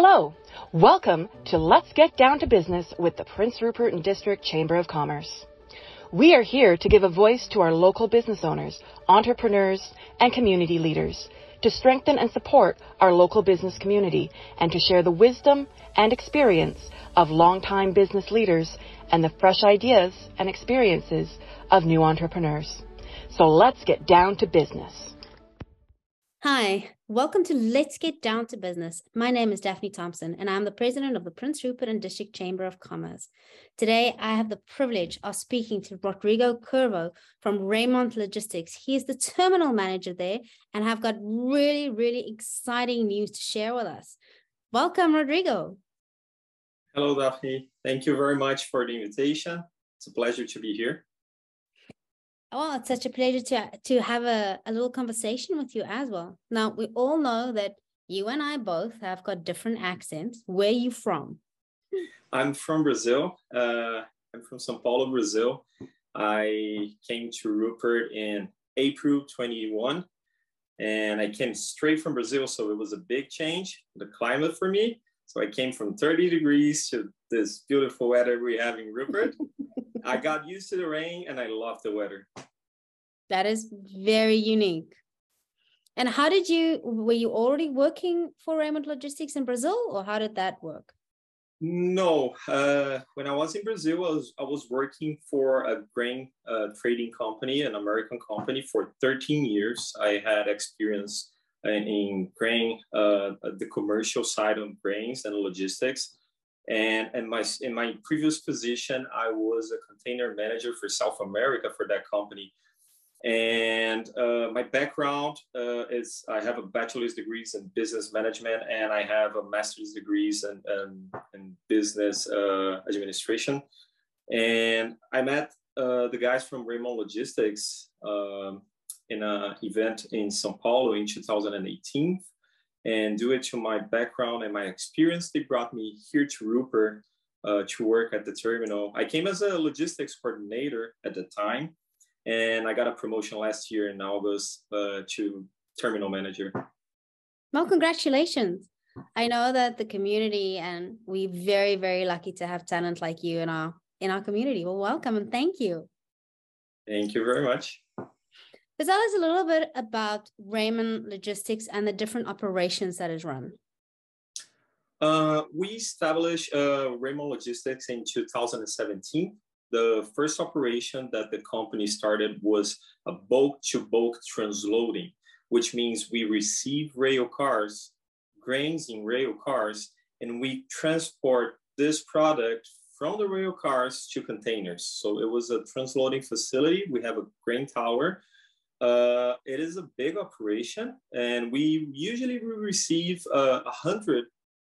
Hello, welcome to Let's Get Down to Business with the Prince Rupert and District Chamber of Commerce. We are here to give a voice to our local business owners, entrepreneurs, and community leaders to strengthen and support our local business community and to share the wisdom and experience of longtime business leaders and the fresh ideas and experiences of new entrepreneurs. So let's get down to business. Hi, welcome to Let's Get Down to Business. My name is Daphne Thompson, and I'm the president of the Prince Rupert and District Chamber of Commerce. Today, I have the privilege of speaking to Rodrigo Curvo from Ray-mont Logistics. He is the terminal manager there and I've got really, really exciting news to share with us. Welcome, Rodrigo. Hello, Daphne. Thank you very much for the invitation. It's a pleasure to be here. Oh, it's such a pleasure to to have a, a little conversation with you as well. Now we all know that you and I both have got different accents. Where are you from? I'm from Brazil. Uh, I'm from São Paulo, Brazil. I came to Rupert in April 21, and I came straight from Brazil, so it was a big change, the climate for me. So I came from 30 degrees to this beautiful weather we have in Rupert. I got used to the rain and I love the weather. That is very unique. And how did you, were you already working for Ray-mont Logistics in Brazil or how did that work? No, uh, when I was in Brazil, I was, I was working for a grain uh, trading company, an American company for 13 years. I had experience in, in grain, uh, the commercial side of grains and logistics. And, and my, in my previous position, I was a container manager for South America for that company. And uh, my background uh, is I have a bachelor's degrees in business management and I have a master's degrees in, in, in business uh, administration. And I met uh, the guys from Ray-mont Logistics um, in an event in Sao Paulo in 2018 and due to my background and my experience, they brought me here to Rupert uh, to work at the terminal. I came as a logistics coordinator at the time, and I got a promotion last year in August uh, to terminal manager. Well, congratulations. I know that the community and we're very, very lucky to have talent like you in our in our community. Well, welcome and thank you. Thank you very much. But tell us a little bit about Ray-mont Logistics and the different operations that is run. Uh, we established uh, Ray-mont Logistics in 2017. The first operation that the company started was a bulk to bulk transloading, which means we receive rail cars, grains in rail cars, and we transport this product from the rail cars to containers. So it was a transloading facility. We have a grain tower uh, it is a big operation, and we usually receive uh, a uh, hundred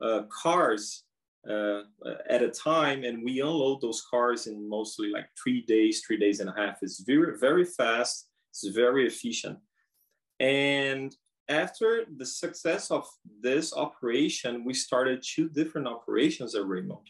uh, cars uh, at a time, and we unload those cars in mostly like three days, three days and a half. It's very very fast. It's very efficient, and after the success of this operation, we started two different operations at Ray-mont.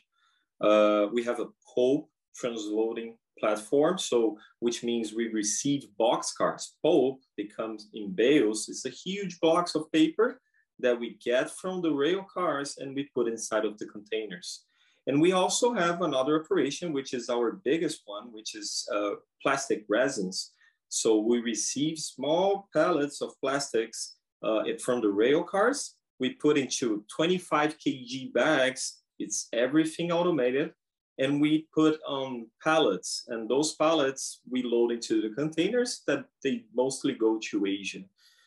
Uh, we have a pulp transloading platform. So, which means we receive boxcars. Pulp becomes in bales. It's a huge box of paper that we get from the rail cars and we put inside of the containers. And we also have another operation, which is our biggest one, which is uh, plastic resins. So we receive small pallets of plastics uh, from the rail cars. We put into 25 kg bags. It's everything automated and we put on pallets and those pallets we load into the containers that they mostly go to Asia.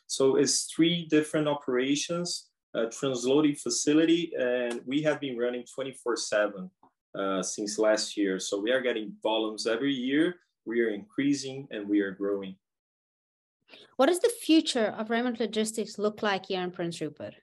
So it's three different operations, a transloading facility, and we have been running 24 seven uh, since last year. So we are getting volumes every year. We are increasing and we are growing. What does the future of Ray-mont Logistics look like here in Prince Rupert?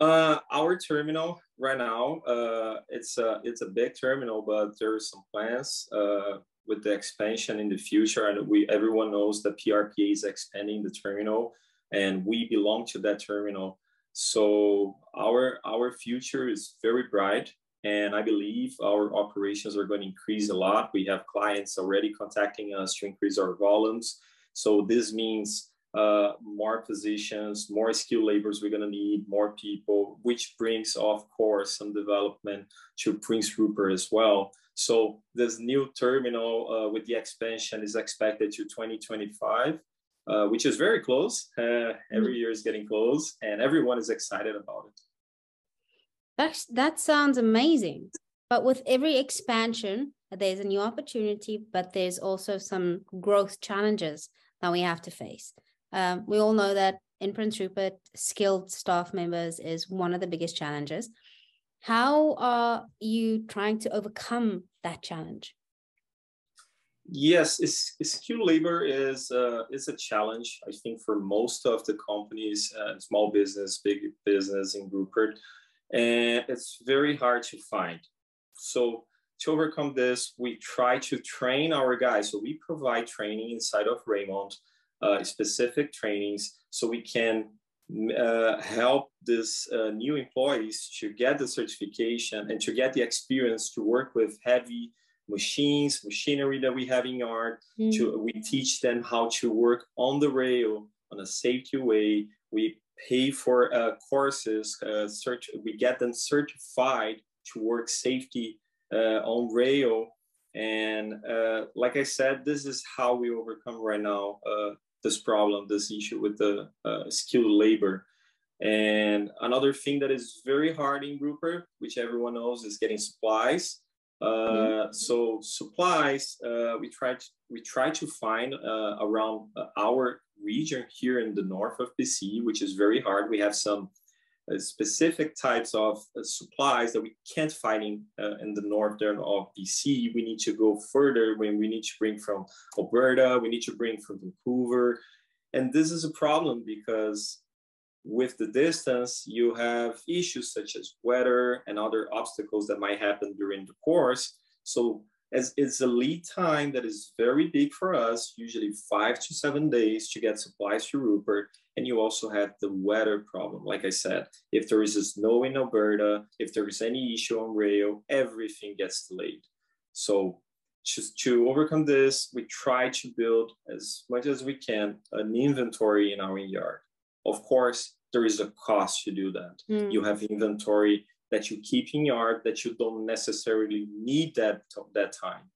Uh, our terminal right now, uh, it's a it's a big terminal, but there are some plans uh, with the expansion in the future, and we everyone knows that PRPA is expanding the terminal, and we belong to that terminal. So our our future is very bright, and I believe our operations are going to increase a lot. We have clients already contacting us to increase our volumes. So this means uh, more positions, more skilled laborers we're going to need, more people, which brings, of course, some development to Prince Rupert as well. So this new terminal uh, with the expansion is expected to 2025, uh, which is very close. Every year is getting close, and everyone is excited about it. That's, that sounds amazing. But with every expansion, there's a new opportunity, but there's also some growth challenges that we have to face. Um, we all know that in Prince Rupert, skilled staff members is one of the biggest challenges. How are you trying to overcome that challenge? Yes, skilled labor is uh, is a challenge. I think for most of the companies, uh, small business, big business in Rupert, and it's very hard to find. So to overcome this, we try to train our guys. So we provide training inside of Ray-mont, specific trainings, so we can uh, help these uh, new employees to get the certification and to get the experience to work with heavy machines, machinery that we have in yard. Mm. To we teach them how to work on the rail on a safety way. We pay for uh, courses. Uh, search, we get them certified to work safety uh, on rail. And uh, like I said, this is how we overcome right now this problem, this issue with the uh, skilled labor. And another thing that is very hard in Rupert, which everyone knows, is getting supplies. Uh, mm-hmm. So supplies, uh, we try to we try to find uh, around our region here in the north of BC, which is very hard. We have some specific types of uh, supplies that we can't find in, uh, in the northern of BC. We need to go further when we need to bring from Alberta, we need to bring from Vancouver. And this is a problem because with the distance, you have issues such as weather and other obstacles that might happen during the course. So as it's a lead time that is very big for us, usually five to seven days to get supplies to Rupert. And you also have the weather problem. Like I said, if there is a snow in Alberta, if there is any issue on rail, everything gets delayed. So just to overcome this, we try to build as much as we can an inventory in our yard. Of course, there is a cost to do that. Mm. You have inventory that you keep in yard that you don't necessarily need that, that time.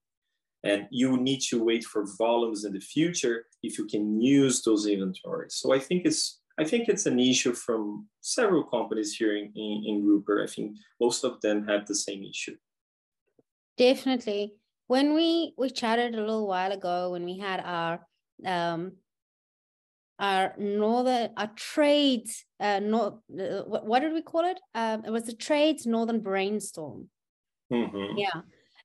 And you need to wait for volumes in the future if you can use those inventories. So I think it's I think it's an issue from several companies here in, in, in Rupert. I think most of them have the same issue. Definitely. When we we chatted a little while ago when we had our um our northern our trades uh, no, uh, what, what, did we call it? Um, it was the trades northern brainstorm. Mm-hmm. yeah.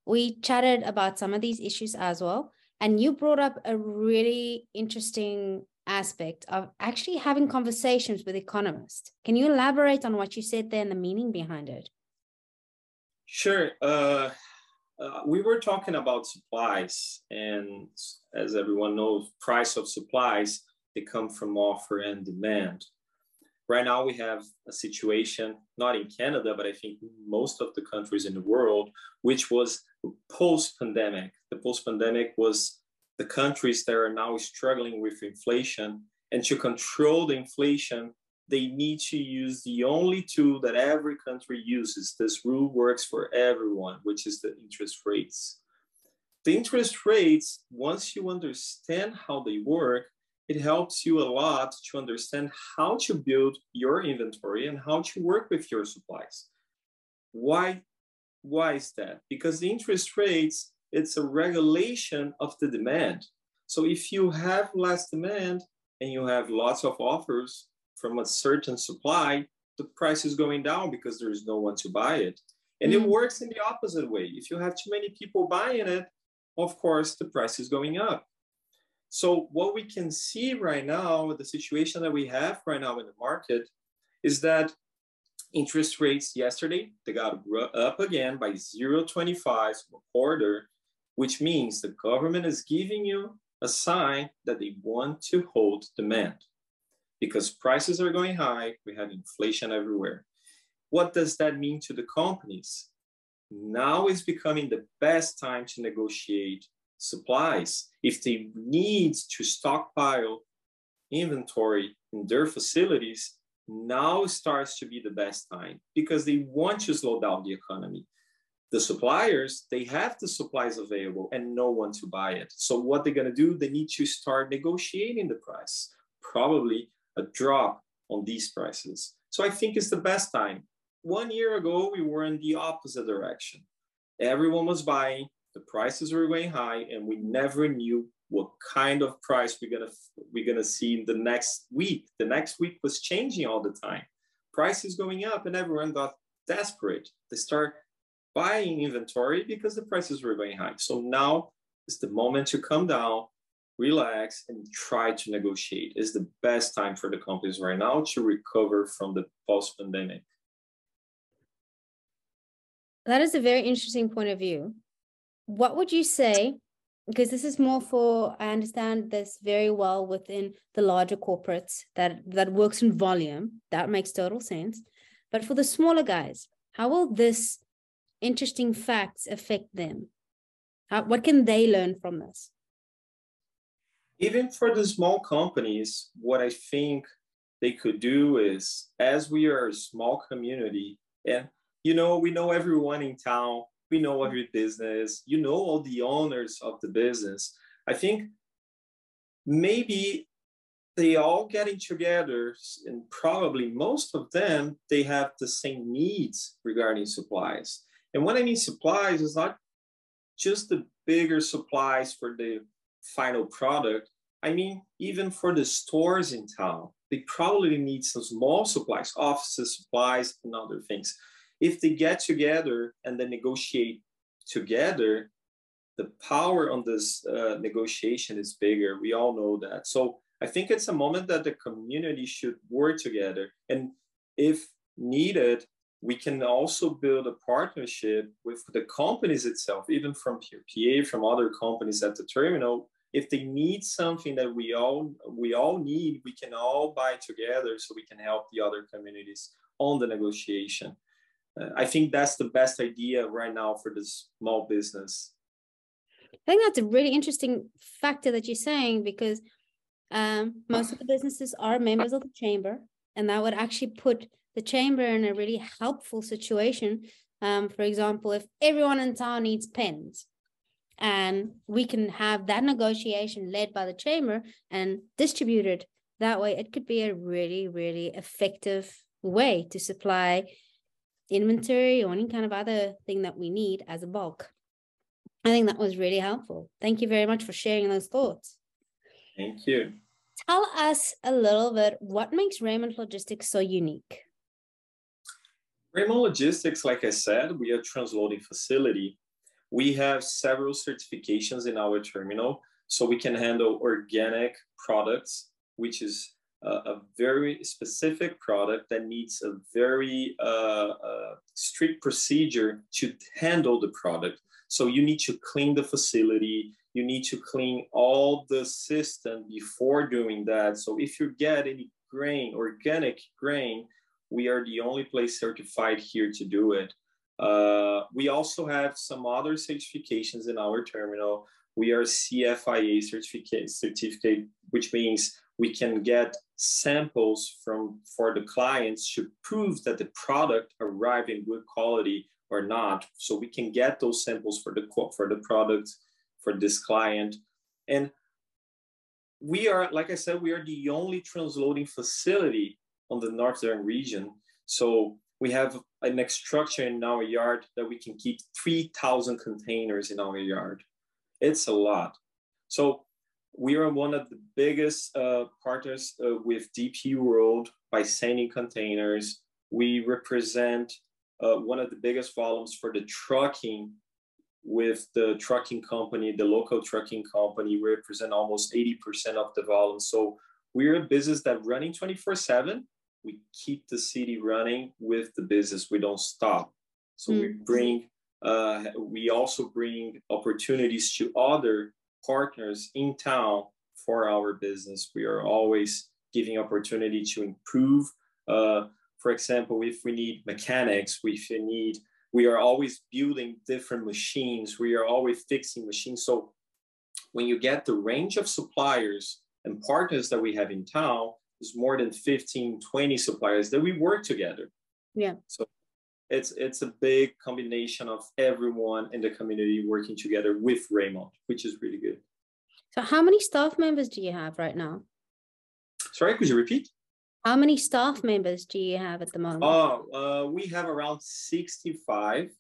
We chatted about some of these issues as well. And you brought up a really interesting aspect of actually having conversations with economists. Can you elaborate on what you said there and the meaning behind it? Sure. Uh, uh, we were talking about supplies. And as everyone knows price of supplies they come from offer and demand right now we have a situation not in canada but i think most of the countries in the world which was post-pandemic. The post-pandemic was the countries that are now struggling with inflation. And to control the inflation, they need to use the only tool that every country uses. This rule works for everyone, which is the interest rates. The interest rates, once you understand how they work, it helps you a lot to understand how to build your inventory and how to work with your supplies. Why why is that? Because the interest rates, it's a regulation of the demand. So if you have less demand and you have lots of offers from a certain supply, the price is going down because there is no one to buy it. And mm-hmm. it works in the opposite way. If you have too many people buying it, of course, the price is going up. So, what we can see right now, the situation that we have right now in the market, is that interest rates yesterday, they got up again by 0.25 a quarter, which means the government is giving you a sign that they want to hold demand because prices are going high, we have inflation everywhere. What does that mean to the companies? Now is becoming the best time to negotiate supplies. If they need to stockpile inventory in their facilities, now starts to be the best time because they want to slow down the economy. The suppliers, they have the supplies available and no one to buy it. So what they're going to do, they need to start negotiating the price, probably a drop on these prices. So I think it's the best time. One year ago, we were in the opposite direction. Everyone was buying, the prices were going high, and we never knew what kind of price we're gonna we're gonna see in the next week. The next week was changing all the time. Prices going up, and everyone got desperate. They start buying inventory because the prices were going high. So now is the moment to come down, relax, and try to negotiate. Is the best time for the companies right now to recover from the post-pandemic. That is a very interesting point of view. What would you say because this is more for i understand this very well within the larger corporates that that works in volume that makes total sense. But for the smaller guys how will this interesting facts affect them? How, what can they learn from this? Even for the small companies what i think they could do is as we are a small community and you know we know everyone in town we know business, you know all the owners of the business. I think maybe they all getting together and probably most of them they have the same needs regarding supplies. And what i mean supplies is not just the bigger supplies for the final product. I mean even for the stores in town they probably need some small supplies office supplies and other things if they get together and then negotiate together, the power on this uh, negotiation is bigger. We all know that. So I think it's a moment that the community should work together. And if needed, we can also build a partnership with the companies itself, even from PA, from other companies at the terminal. If they need something that we all we all need, we can all buy together so we can help the other communities on the negotiation I think that's the best idea right now for this small business. I think that's a really interesting factor that you're saying because um, most of the businesses are members of the chamber, and that would actually put the chamber in a really helpful situation. Um, for example, if everyone in town needs pens, and we can have that negotiation led by the chamber and distributed that way, it could be a really, really effective way to supply inventory or any kind of other thing that we need as a bulk. I think that was really helpful. Thank you very much for sharing those thoughts. Thank you. Tell us a little bit what makes Ray-mont Logistics so unique. Ray-mont Logistics, like I said, we are a transloading facility. We have several certifications in our terminal, so we can handle organic products, which is a very specific product that needs a very uh, uh, strict procedure to handle the product. So you need to clean the facility, you need to clean all the system before doing that. So if you get any grain, organic grain, we are the only place certified here to do it. Uh, we also have some other certifications in our terminal. We are CFIA certificate, certificate which means we can get samples from for the clients to prove that the product arrived in good quality or not. So we can get those samples for the for the product for this client. And we are like i said we are the only transloading facility on the northern region. So we have an structure in our yard that we can keep 3000 containers in our yard. It's a lot. So we are one of the biggest uh, partners uh, with DP World by sending containers. We represent uh, one of the biggest volumes for the trucking with the trucking company, the local trucking company. We represent almost 80% of the volume. So we're a business that running 24 7. We keep the city running with the business. We don't stop. So mm. we bring, uh, we also bring opportunities to other partners in town for our business. We are always giving opportunity to improve. Uh, for example, if we need mechanics, if we need, we are always building different machines. We are always fixing machines. So when you get the range of suppliers and partners that we have in town is more than 15, 20 suppliers that we work together. Yeah. So it's it's a big combination of everyone in the community working together with Ray-mont, which is really good. So how many staff members do you have right now? Sorry, could you repeat? How many staff members do you have at the moment? Oh, uh, we have around 65.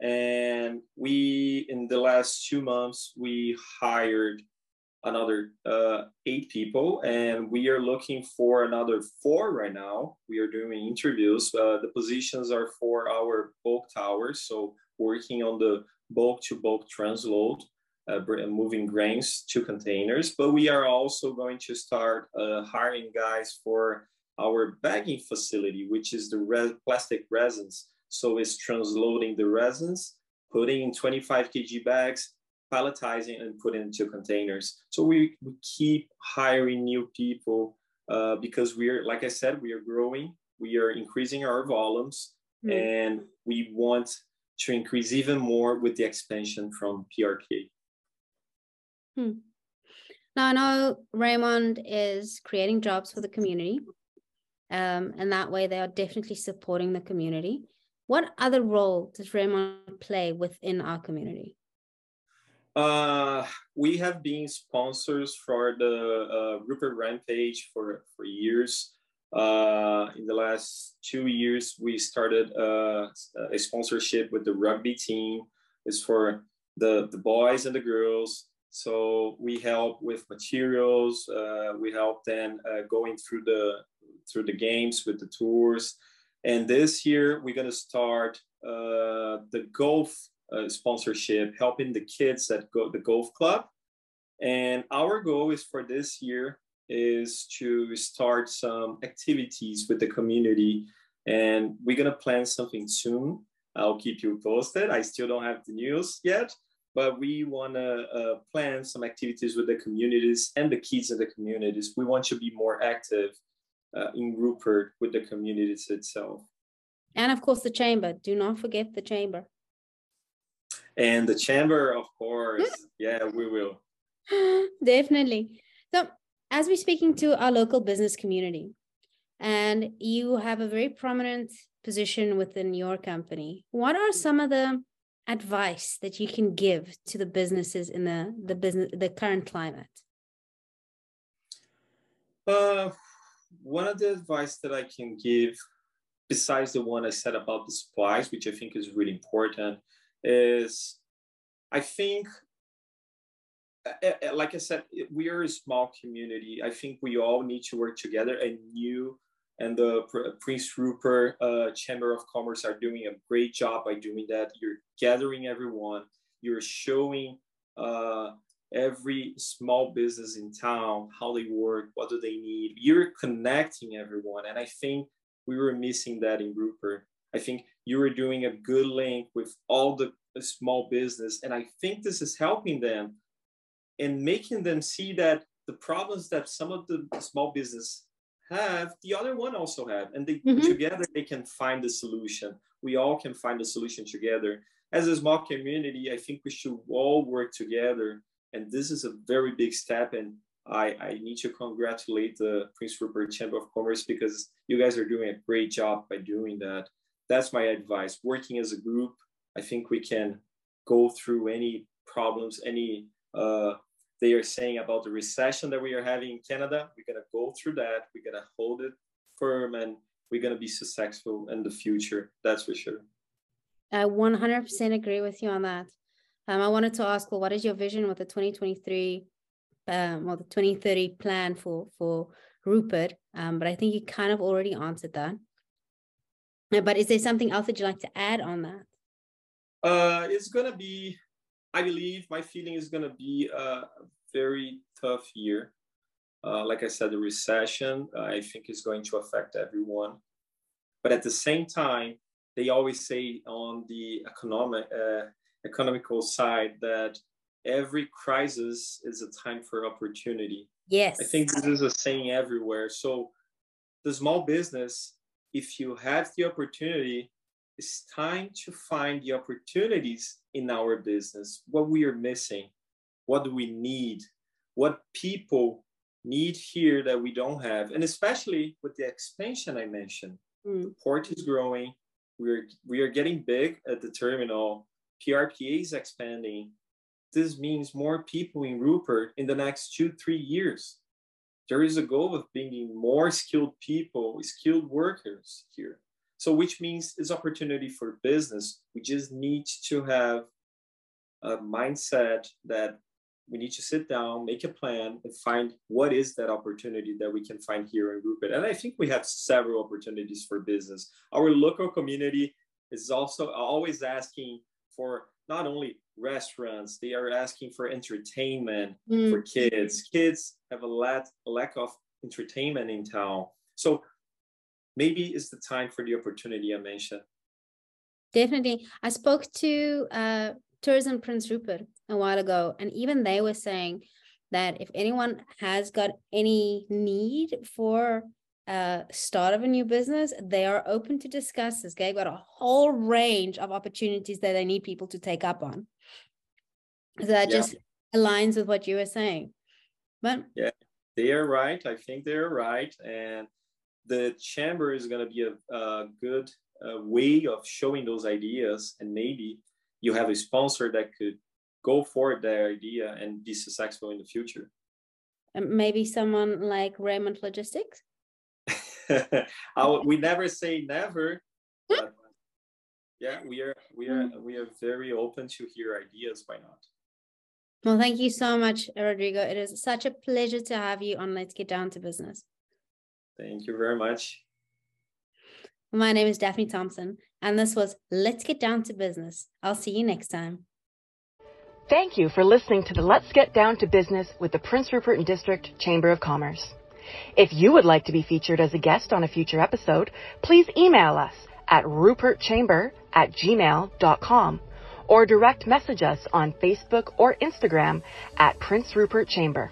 And we, in the last two months, we hired another uh, eight people, and we are looking for another four right now. We are doing interviews. Uh, the positions are for our bulk towers, so working on the bulk to bulk transload, uh, moving grains to containers. But we are also going to start uh, hiring guys for our bagging facility, which is the res- plastic resins. So it's transloading the resins, putting in 25 kg bags, palletizing and putting into containers. So we, we keep hiring new people uh, because we're, like I said, we are growing, we are increasing our volumes, mm. and we want to increase even more with the expansion from PRK. Hmm. Now I know Ray-mont is creating jobs for the community. Um, and that way they are definitely supporting the community. What other role does Ray-mont play within our community? Uh, we have been sponsors for the uh, Rupert Rampage for, for years. Uh, in the last two years, we started uh, a sponsorship with the rugby team. It's for the, the boys and the girls. So we help with materials. Uh, we help them uh, going through the through the games with the tours. And this year we're gonna start uh, the golf uh, sponsorship, helping the kids at go- the golf club. And our goal is for this year is to start some activities with the community. And we're gonna plan something soon. I'll keep you posted. I still don't have the news yet, but we want to uh, plan some activities with the communities and the kids in the communities. We want to be more active uh, in Rupert with the communities itself. And of course, the chamber. Do not forget the chamber. And the chamber, of course. yeah, we will. Definitely. So, as we're speaking to our local business community, and you have a very prominent position within your company, what are some of the advice that you can give to the businesses in the the business the current climate? Uh, one of the advice that I can give, besides the one I said about the supplies, which I think is really important, is I think, like I said, we are a small community. I think we all need to work together, and you and the Prince Rupert uh, Chamber of Commerce are doing a great job by doing that. You're gathering everyone. You're showing uh, every small business in town, how they work, what do they need. You're connecting everyone. And I think we were missing that in Rupert. I think you were doing a good link with all the small business. And I think this is helping them and making them see that the problems that some of the small business have, the other one also have. And they mm-hmm. together they can find the solution. We all can find the solution together. As a small community, I think we should all work together and this is a very big step. And I, I need to congratulate the Prince Rupert Chamber of Commerce because you guys are doing a great job by doing that. That's my advice. Working as a group, I think we can go through any problems, any uh, they are saying about the recession that we are having in Canada. We're gonna go through that. We're gonna hold it firm, and we're gonna be successful in the future. That's for sure. I 100% agree with you on that. Um, I wanted to ask, well, what is your vision with the 2023 um, or the 2030 plan for for Rupert? Um, but I think you kind of already answered that. Uh, but is there something else that you'd like to add on that? Uh, it's gonna be, I believe, my feeling is gonna be a very tough year. Uh, like I said, the recession, I think, is going to affect everyone. But at the same time, they always say on the economic uh, economical side that every crisis is a time for opportunity. Yes. I think this is a saying everywhere. So the small business, if you have the opportunity, it's time to find the opportunities in our business. What we are missing, what do we need, what people need here that we don't have, and especially with the expansion I mentioned. Mm. The port is growing. We're we are getting big at the terminal. PRPA is expanding. This means more people in Rupert in the next two three years. There is a goal of bringing more skilled people, skilled workers here. So, which means it's opportunity for business. We just need to have a mindset that we need to sit down, make a plan, and find what is that opportunity that we can find here in Rupert. And I think we have several opportunities for business. Our local community is also always asking for not only restaurants, they are asking for entertainment mm. for kids. Kids have a lot a lack of entertainment in town. So maybe it's the time for the opportunity I mentioned. Definitely. I spoke to uh, Tourism Prince Rupert a while ago, and even they were saying that if anyone has got any need for a start of a new business, they are open to discuss this. They've got a whole range of opportunities that they need people to take up on. So that yeah. just aligns with what you were saying. But yeah, they are right. I think they're right. And the chamber is going to be a, a good uh, way of showing those ideas and maybe you have a sponsor that could go for that idea and be successful in the future. And maybe someone like Ray-mont Logistics? we never say never. But yeah, we are we are hmm. we are very open to hear ideas. Why not? Well, thank you so much, Rodrigo. It is such a pleasure to have you on Let's Get Down to Business. Thank you very much. My name is Daphne Thompson, and this was Let's Get Down to Business. I'll see you next time. Thank you for listening to the Let's Get Down to Business with the Prince Rupert and District Chamber of Commerce. If you would like to be featured as a guest on a future episode, please email us at rupertchamber at gmail.com or direct message us on Facebook or Instagram at Prince Rupert Chamber.